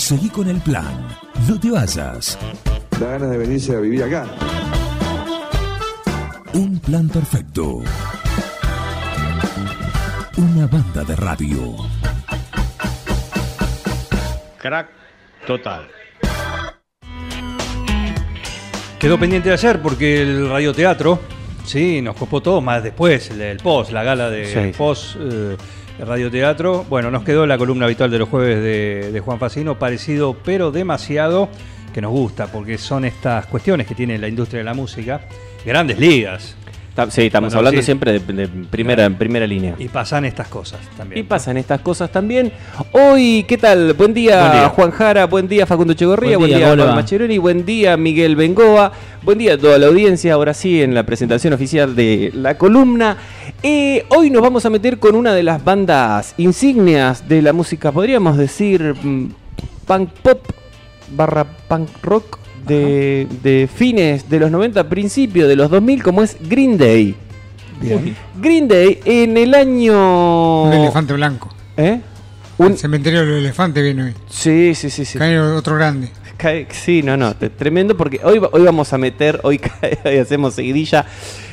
Seguí con el plan. No te vayas. Da ganas de venirse a vivir acá. Un plan perfecto. Una banda de radio. Crack total. Quedó pendiente de ayer porque el radioteatro, sí, nos copó todo, más después, el, el post, la gala de Sí. post eh, radioteatro. Bueno, nos quedó la columna habitual de los jueves de, de Juan Facino, parecido pero demasiado, que nos gusta, porque son estas cuestiones que tiene la industria de la música, grandes ligas, Sí, estamos Bueno, hablando sí. siempre de, de primera, en primera línea. y pasan estas cosas también. Y pasan estas cosas también. Hoy, ¿qué tal? Buen día, Buen día. Juan Jara, buen día Facundo Chegorría, Buen buen día, día. Macheroni, buen día Miguel Bengoa, buen día a toda la audiencia, ahora sí en la presentación oficial de la columna. Eh, hoy nos vamos a meter con una de las bandas insignias de la música, podríamos decir mm, punk pop barra punk rock de, de fines de los 90, principios de los 2000, como es Green Day. Bien. Green Day en el año... Un elefante blanco. ¿Eh? Un Un... cementerio de los elefantes viene hoy. Sí, sí, sí, sí. Cae otro grande. Cae- Sí, no, no, tremendo porque hoy, hoy vamos a meter, hoy, cae- hoy hacemos seguidilla.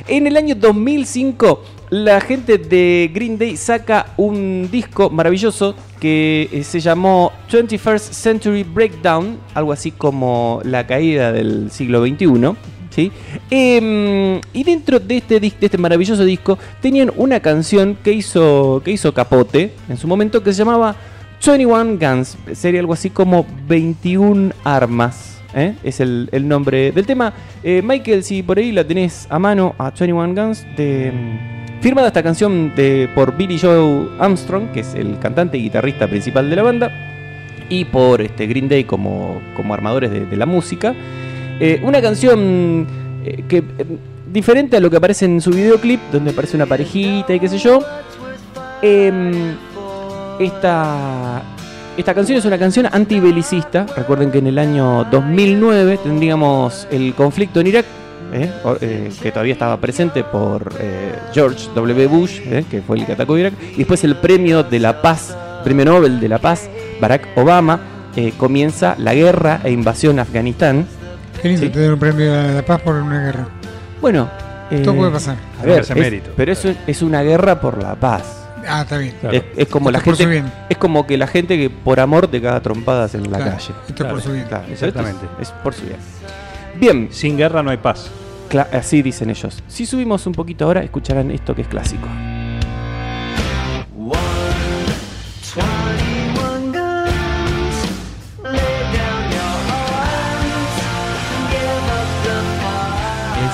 En el año 2005, la gente de Green Day saca un disco maravilloso que eh, se llamó 21st Century Breakdown, algo así como la caída del siglo XXI. ¿sí? Em, y dentro de este, de este maravilloso disco tenían una canción que hizo, que hizo Capote en su momento que se llamaba 21 Guns, sería algo así como 21 armas. ¿eh? Es el, nombre del tema. Eh, Michael, si por ahí la tenés a mano, a 21 Guns, de, firmada esta canción de, por Billy Joe Armstrong, que es el cantante y guitarrista principal de la banda, y por este, Green Day como, como armadores de, la música. Eh, una canción eh, que, eh, diferente a lo que aparece en su videoclip, donde aparece una parejita y qué sé yo. Em, esta, esta canción es una canción antibelicista. Recuerden que en el año 2009 tendríamos el conflicto en Irak, ¿eh? O- eh, que todavía estaba presente por eh, George W. Bush, ¿eh? que fue el que atacó Irak. Y después el premio de la paz, premio Nobel de la paz, Barack Obama, eh, comienza la guerra e invasión a Afganistán. Qué lindo Sí. tener un premio de la paz por una guerra. Bueno, Todo puede pasar. A ver, es- mérito. pero eso es una guerra por la paz. Ah, está bien. Claro. Es, es como Esto gente, bien. es como que la gente que por amor te caga trompadas en la Claro, calle. Esto Claro. por su bien. Claro, Exactamente. Es, es por su bien. Bien, Sin guerra no hay paz. cla- así dicen ellos. Si subimos un poquito ahora, escucharán esto que es clásico.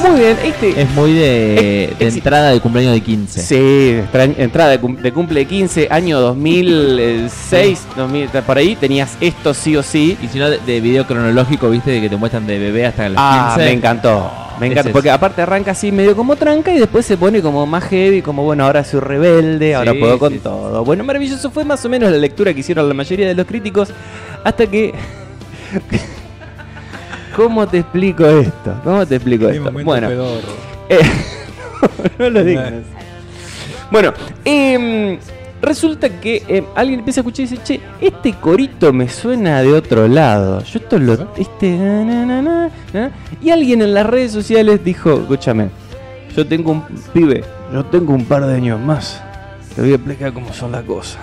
Muy bien, este Es muy de, Es- de es- entrada de cumpleaños de 15. Sí, entrada de, cum- de cumple de 15, año 2006, 2000, por ahí tenías esto sí o sí. Y si no, de, de video cronológico, viste, de que te muestran de bebé hasta los Ah, 15. me encantó. Me encanta, es. porque aparte arranca así medio como tranca y después se pone como más heavy, como bueno, ahora soy rebelde, ahora puedo con sí. todo. Bueno, maravilloso fue más o menos la lectura que hicieron la mayoría de los críticos, hasta que... ¿Cómo te explico esto? ¿Cómo te explico esto? Bueno, eh, no lo digas. Bueno, em, resulta que em, alguien empieza a escuchar y dice, che, este corito me suena de otro lado. Yo esto lo... Este... na, na, na, na, na". Y alguien en las redes sociales dijo, escúchame, yo tengo un pibe, yo tengo un par de años más. Te voy a explicar cómo son las cosas.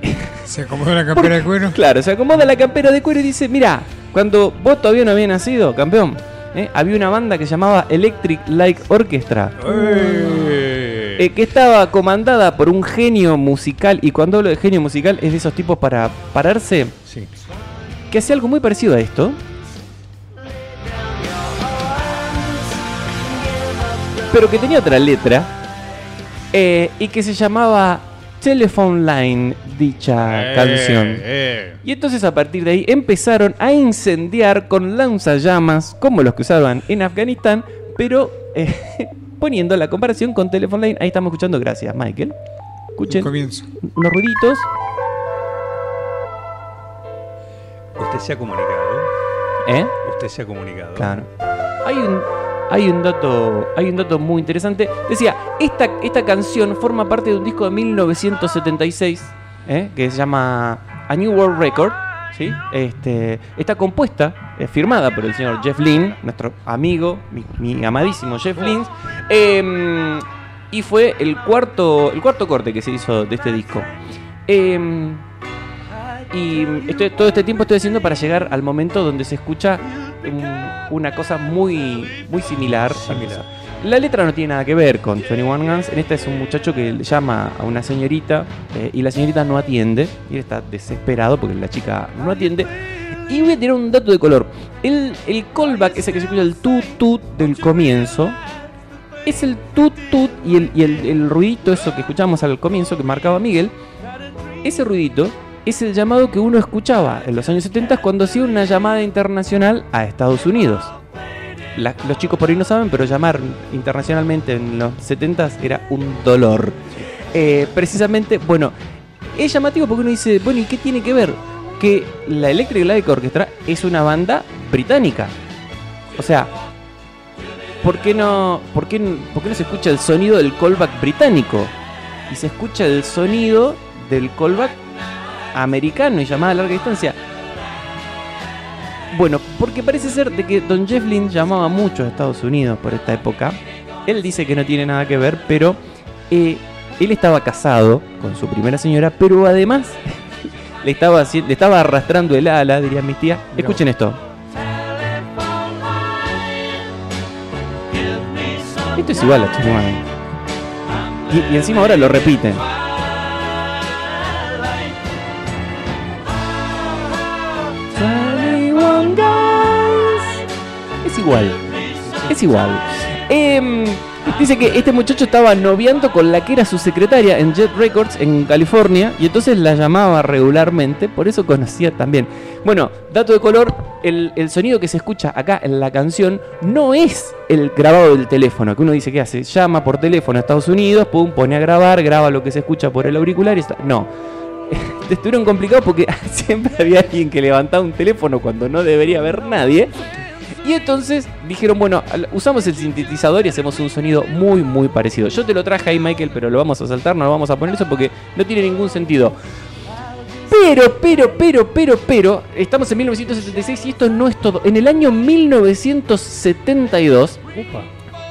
Se acomodó la campera de cuero. Claro, se acomoda la campera de cuero y dice, mira, cuando vos todavía no habías nacido, campeón, ¿eh? había una banda que se llamaba Electric Light Orchestra. eh, que estaba comandada por un genio musical, y cuando hablo de genio musical es de esos tipos para pararse, Sí. que hacía algo muy parecido a esto. Pero que tenía otra letra, eh, y que se llamaba Telephone Line, dicha canción. Eh, Y entonces a partir de ahí empezaron a incendiar con lanzallamas como los que usaban en Afganistán, pero eh, poniendo la comparación con Telephone Line. Ahí estamos escuchando, gracias Michael. Escuchen unos ruiditos. Usted se ha comunicado. ¿Eh? Usted se ha comunicado. Claro. Hay un, hay un dato, hay un dato muy interesante. Decía, esta, esta canción forma parte de un disco de 1976 ¿eh? que se llama A New World Record. ¿sí? Este, está compuesta, eh, firmada por el señor Jeff Lynne, nuestro amigo, mi, amadísimo Jeff Lynne. em, y fue el cuarto, el cuarto corte que se hizo de este disco. Em, y estoy- todo este tiempo estoy haciendo para llegar al momento donde se escucha un- una cosa muy, muy similar. La letra no tiene nada que ver con 21 Guns. En esta es un muchacho que le llama a una señorita eh, y la señorita no atiende. Y él está desesperado porque la chica no atiende. Y voy a tirar un dato de color. El, el callback, ese que se escucha el tut tut del comienzo, es el tut tut y el, y el, el ruidito, eso que escuchamos al comienzo que marcaba Miguel. Ese ruidito es el llamado que uno escuchaba en los años 70 cuando hacía una llamada internacional a Estados Unidos. Los chicos por ahí no saben, pero llamar internacionalmente en los 70 era un dolor. Eh, precisamente, bueno, es llamativo porque uno dice, bueno, ¿y qué tiene que ver? Que la Electric Light Orchestra es una banda británica. O sea, ¿por qué no, por qué, por qué no se escucha el sonido del callback británico? Y se escucha el sonido del callback americano y llamada a larga distancia. Bueno, porque parece ser de que Don Jeff Lynne llamaba mucho a Estados Unidos por esta época. Él dice que no tiene nada que ver, pero eh, él estaba casado con su primera señora, pero además le estaba, le estaba arrastrando el ala, dirían mis tías. Escuchen esto. Esto es igual a y encima ahora lo repiten. Igual. Es igual. Em, dice que este muchacho estaba noviando con la que era su secretaria en Jet Records en California y entonces la llamaba regularmente, por eso conocía también. Bueno, dato de color, el, el sonido que se escucha acá en la canción no es el grabado del teléfono, que uno dice que hace, llama por teléfono a Estados Unidos, pum, pone a grabar, graba lo que se escucha por el auricular y está. No. Estuvieron complicados porque siempre había alguien que levantaba un teléfono cuando no debería haber nadie. Y entonces dijeron, bueno, usamos el sintetizador y hacemos un sonido muy, muy parecido. Yo te lo traje ahí, Michael, pero lo vamos a saltar, no lo vamos a poner eso porque no tiene ningún sentido. Pero, pero, pero, pero, pero, estamos en 1976 y esto no es todo. En el año 1972,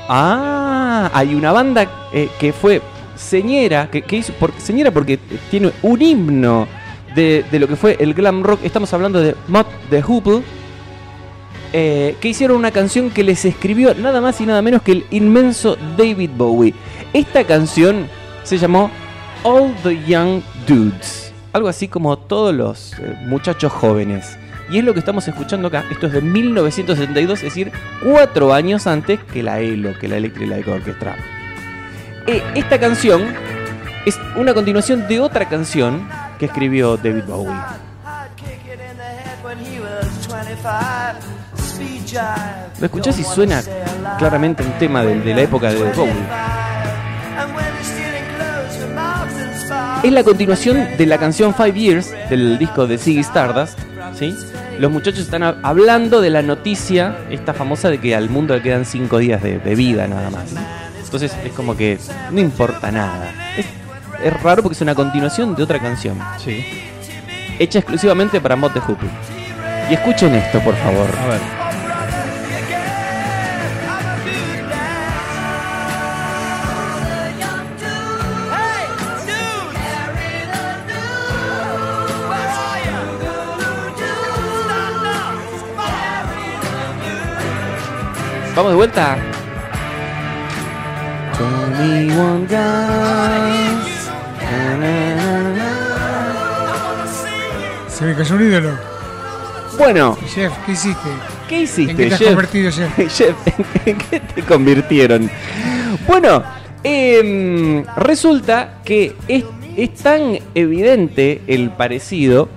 ah, hay una banda eh, que fue señera, que, que hizo, por, señera porque tiene un himno de, de lo que fue el glam rock. Estamos hablando de Mott the Hoople, eh, que hicieron una canción que les escribió nada más y nada menos que el inmenso David Bowie. Esta canción se llamó All the Young Dudes, algo así como todos los eh, muchachos jóvenes. Y es lo que estamos escuchando acá. Esto es de 1972, es decir, cuatro años antes que la ELO, que la Electric Light Orchestra. Eh, esta canción es una continuación de otra canción que escribió David Bowie. ¿Lo escuchás y suena claramente un tema de, de la época de Bowie? Es la continuación de la canción Five Years del disco de Ziggy Stardust. ¿sí? Los muchachos están hablando de la noticia, esta famosa de que al mundo le quedan cinco días de, de vida nada más. Entonces es como que no importa nada. Es, es raro porque es una continuación de otra canción. Sí. Hecha exclusivamente para Mod de Hoople. Y escuchen esto, por favor. A ver. Vamos de vuelta. 21 guys. Na, na, na, na. Se me cayó un ídolo. Bueno, Chef, ¿qué hiciste? ¿qué hiciste, ¿En qué te has Jeff? convertido, Chef? Jeff, ¿en qué te convirtieron? Bueno, em, resulta que es, es tan evidente el parecido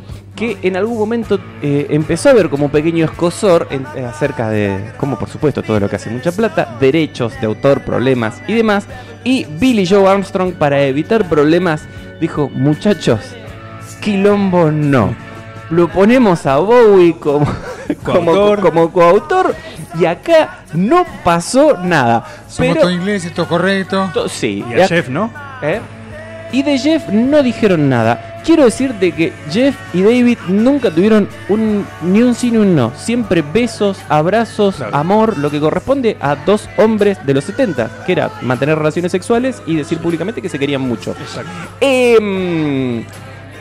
que en algún momento eh, empezó a haber como un pequeño escosor en- eh, acerca de, como por supuesto todo lo que hace mucha plata, derechos de autor, problemas y demás. Y Billy Joe Armstrong, para evitar problemas, dijo, muchachos, quilombo no. Lo ponemos a Bowie como, como, Coautor. como coautor y acá no pasó nada. Somos Pero, todos ingleses, todo correcto. to- sí, Y y a a- Jeff, ¿no? ¿eh? Y de Jeff no dijeron nada. Quiero decir de que Jeff y David nunca tuvieron un, ni un sí ni un no. Siempre besos, abrazos, Claro. amor, lo que corresponde a dos hombres de los 70, que era mantener relaciones sexuales y decir públicamente que se querían mucho. Exacto. Em,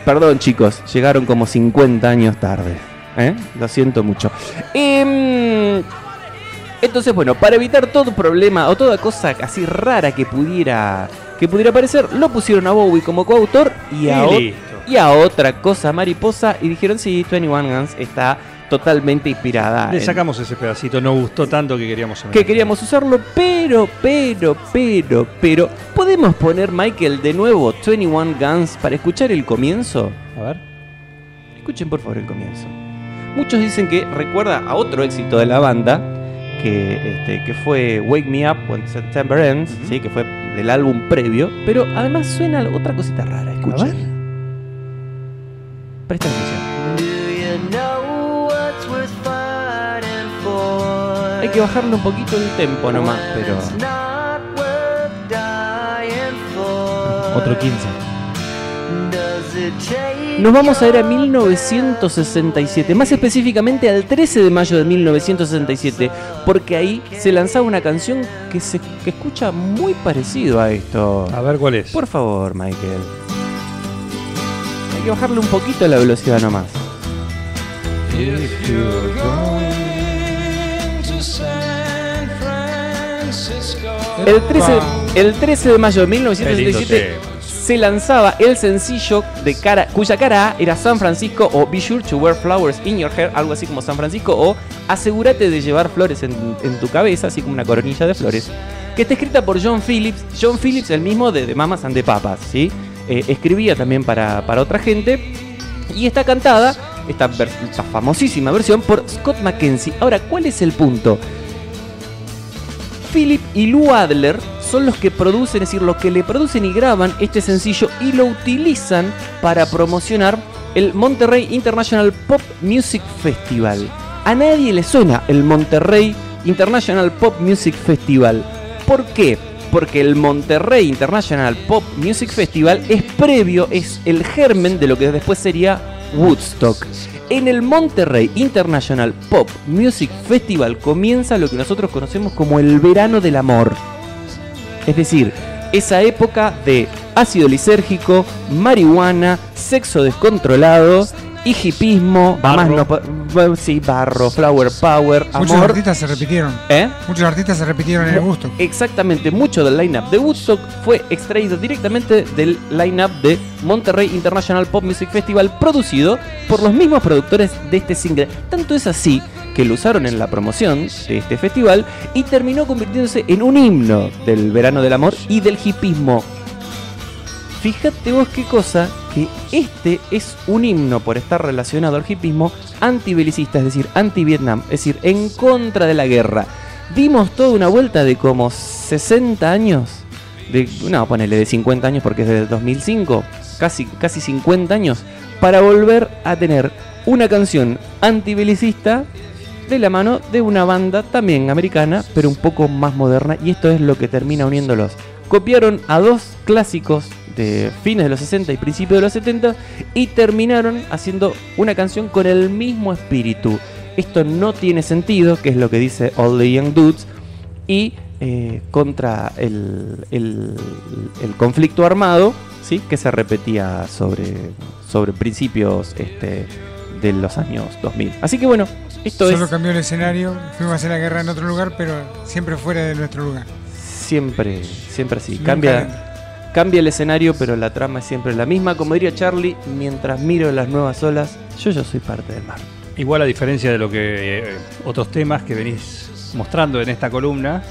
perdón chicos, llegaron como 50 años tarde. ¿eh? Lo siento mucho. Em, entonces, bueno, para evitar todo problema o toda cosa así rara que pudiera que pudiera aparecer, lo pusieron a Bowie como coautor y a, Y y a otra cosa mariposa y dijeron, sí, 21 Guns está totalmente inspirada Le en- sacamos ese pedacito, no gustó tanto que queríamos que queríamos usarlo, pero, pero, pero, pero, ¿podemos poner, Michael, de nuevo 21 Guns para escuchar el comienzo? A ver. Escuchen por favor el comienzo. Muchos dicen que recuerda a otro éxito de la banda, que, este, que fue Wake Me Up When September Ends, ¿sí? que fue del álbum previo, pero además suena otra cosita rara, escuchen. Presta atención. Hay que bajarle un poquito el tempo nomás, pero... Otro 15. Nos vamos a ir a 1967, más específicamente al 13 de mayo de 1967, porque ahí se lanzaba una canción que se que escucha muy parecido a esto. A ver cuál es. Por favor, Michael. Hay que bajarle un poquito la velocidad nomás. El 13, el 13 de mayo de Qué lindo 1967 tema. Se lanzaba el sencillo de cara, cuya cara era San Francisco o Be Sure to Wear Flowers in Your Hair, algo así como San Francisco, o Asegúrate de llevar flores en, tu cabeza, así como una coronilla de flores, que está escrita por John Phillips. John Phillips, el mismo de, de Mamas and the Papas, ¿sí? Eh, escribía también para, para otra gente y está cantada, esta, esta famosísima versión, por Scott McKenzie. Ahora, ¿cuál es el punto? Philip y Lou Adler son los que producen, es decir, los que le producen y graban este sencillo y lo utilizan para promocionar el Monterrey International Pop Music Festival. A nadie le suena el Monterrey International Pop Music Festival. ¿Por qué? Porque el Monterrey International Pop Music Festival es previo, es el germen de lo que después sería Woodstock. En el Monterrey International Pop Music Festival comienza lo que nosotros conocemos como el verano del amor. Es decir, esa época de ácido lisérgico, marihuana, sexo descontrolado y hipismo, Barro. más no sí, barro, flower power, Muchos amor. artistas se repitieron. ¿Eh? Muchos artistas se repitieron en el gusto. Exactamente, mucho del line-up de Woodstock fue extraído directamente del line-up de Monterrey International Pop Music Festival, producido por los mismos productores de este single. Tanto es así que lo usaron en la promoción de este festival y terminó convirtiéndose en un himno del verano del amor y del hipismo. Fíjate vos qué cosa, que este es un himno por estar relacionado al hipismo antibelicista, es decir, anti-Vietnam, es decir, en contra de la guerra. Dimos toda una vuelta de como 60 años, de, no, ponele de 50 años porque es desde 2005, casi, casi 50 años, para volver a tener una canción antibelicista de la mano de una banda también americana, pero un poco más moderna, y esto es lo que termina uniéndolos. Copiaron a dos clásicos de fines de los 60 y principios de los 70 y terminaron haciendo una canción con el mismo espíritu. Esto no tiene sentido, que es lo que dice All the Young Dudes, y eh, contra el, el- el conflicto armado, ¿sí? que se repetía sobre, sobre principios este, de los años 2000. Así que bueno, esto Solo es cambió el escenario, fuimos a hacer la guerra en otro lugar, pero siempre fuera de nuestro lugar. siempre, siempre así. Nunca Cambia, cambia el escenario, pero la trama es siempre la misma. Como diría Charlie, mientras miro las nuevas olas, yo ya soy parte del mar. Igual a diferencia de lo que eh, otros temas que venís mostrando en esta columna,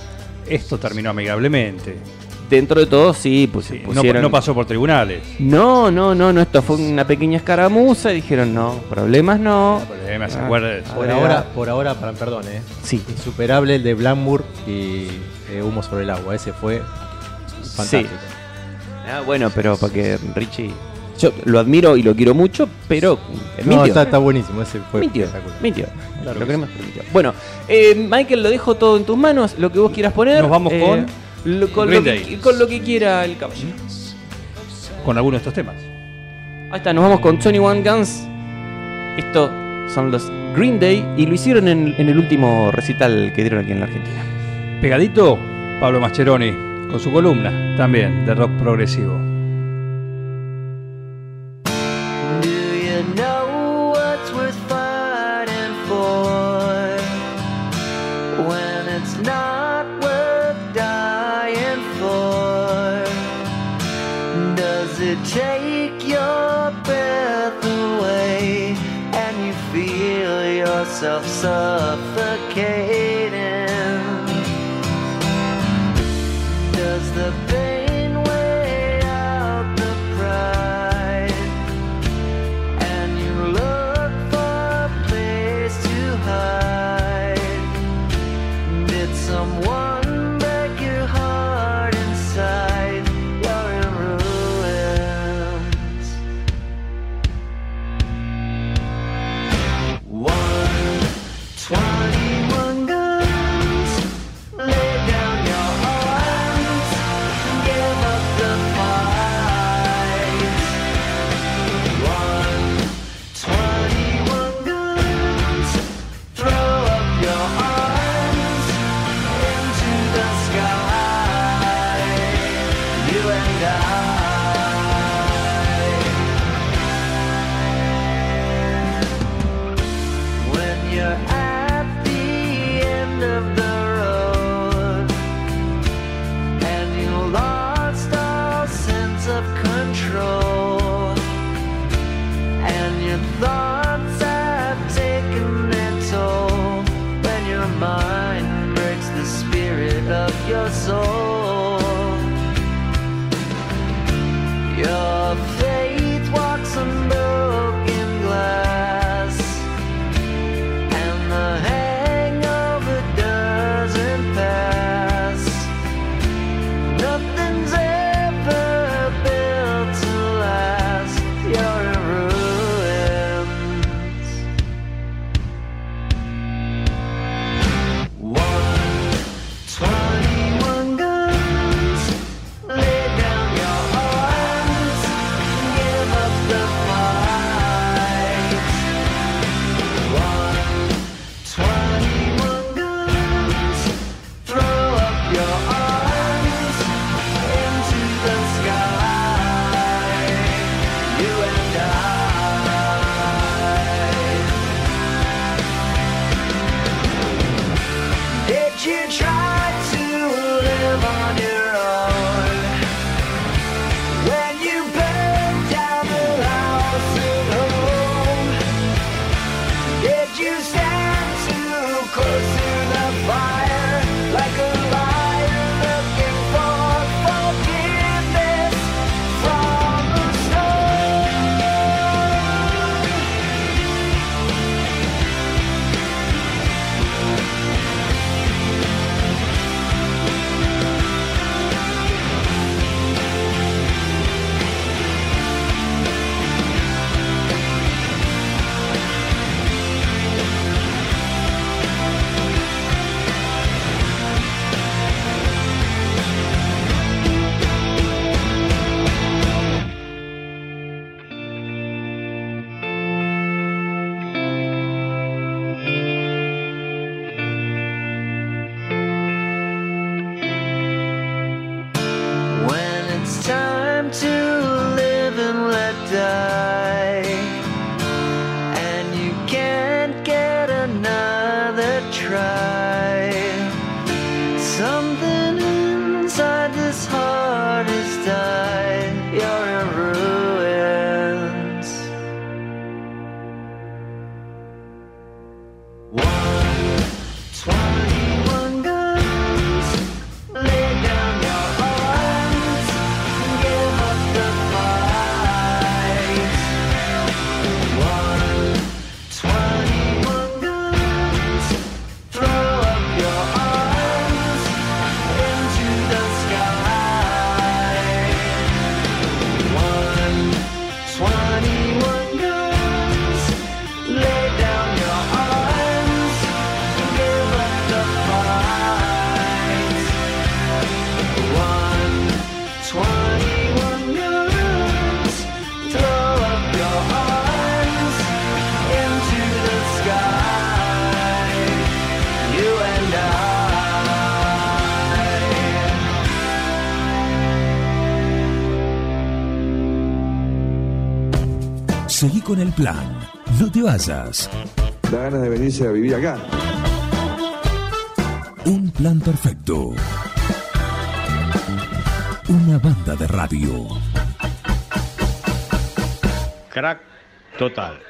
esto terminó amigablemente. Dentro de todo, sí, pues Sí, no, no pasó por tribunales. No, no, no, no, esto fue una pequeña escaramuza y dijeron, no, problemas no. Problema, ¿se Ah. Por ahora, por ahora, para- perdón, eh. Sí, Insuperable el de Blackmoor y eh, Humo sobre el agua. Ese fue fantástico. Ah, bueno, pero porque Richie... Yo lo admiro y lo quiero mucho, pero... eh, No, mintió. está, está buenísimo. Ese fue Mintió, espectacular. mintió. Claro lo que queremos, pero mintió. Bueno, eh, Michael, lo dejo todo en tus manos, lo que vos quieras poner. Nos vamos eh, con lo, con, lo que, Day. con lo que quiera el caballero. Con alguno de estos temas. Ahí está, nos vamos con 21 Guns. Estos son los Green Day y lo hicieron en, en el último recital que dieron aquí en la Argentina. Pegadito, Pablo Mascheroni, con su columna también de rock progresivo. It take your breath away and you feel yourself suffocating? Seguí con el plan. No te vayas. Da ganas de venirse a vivir acá. Un plan perfecto. Una banda de radio. Crack total.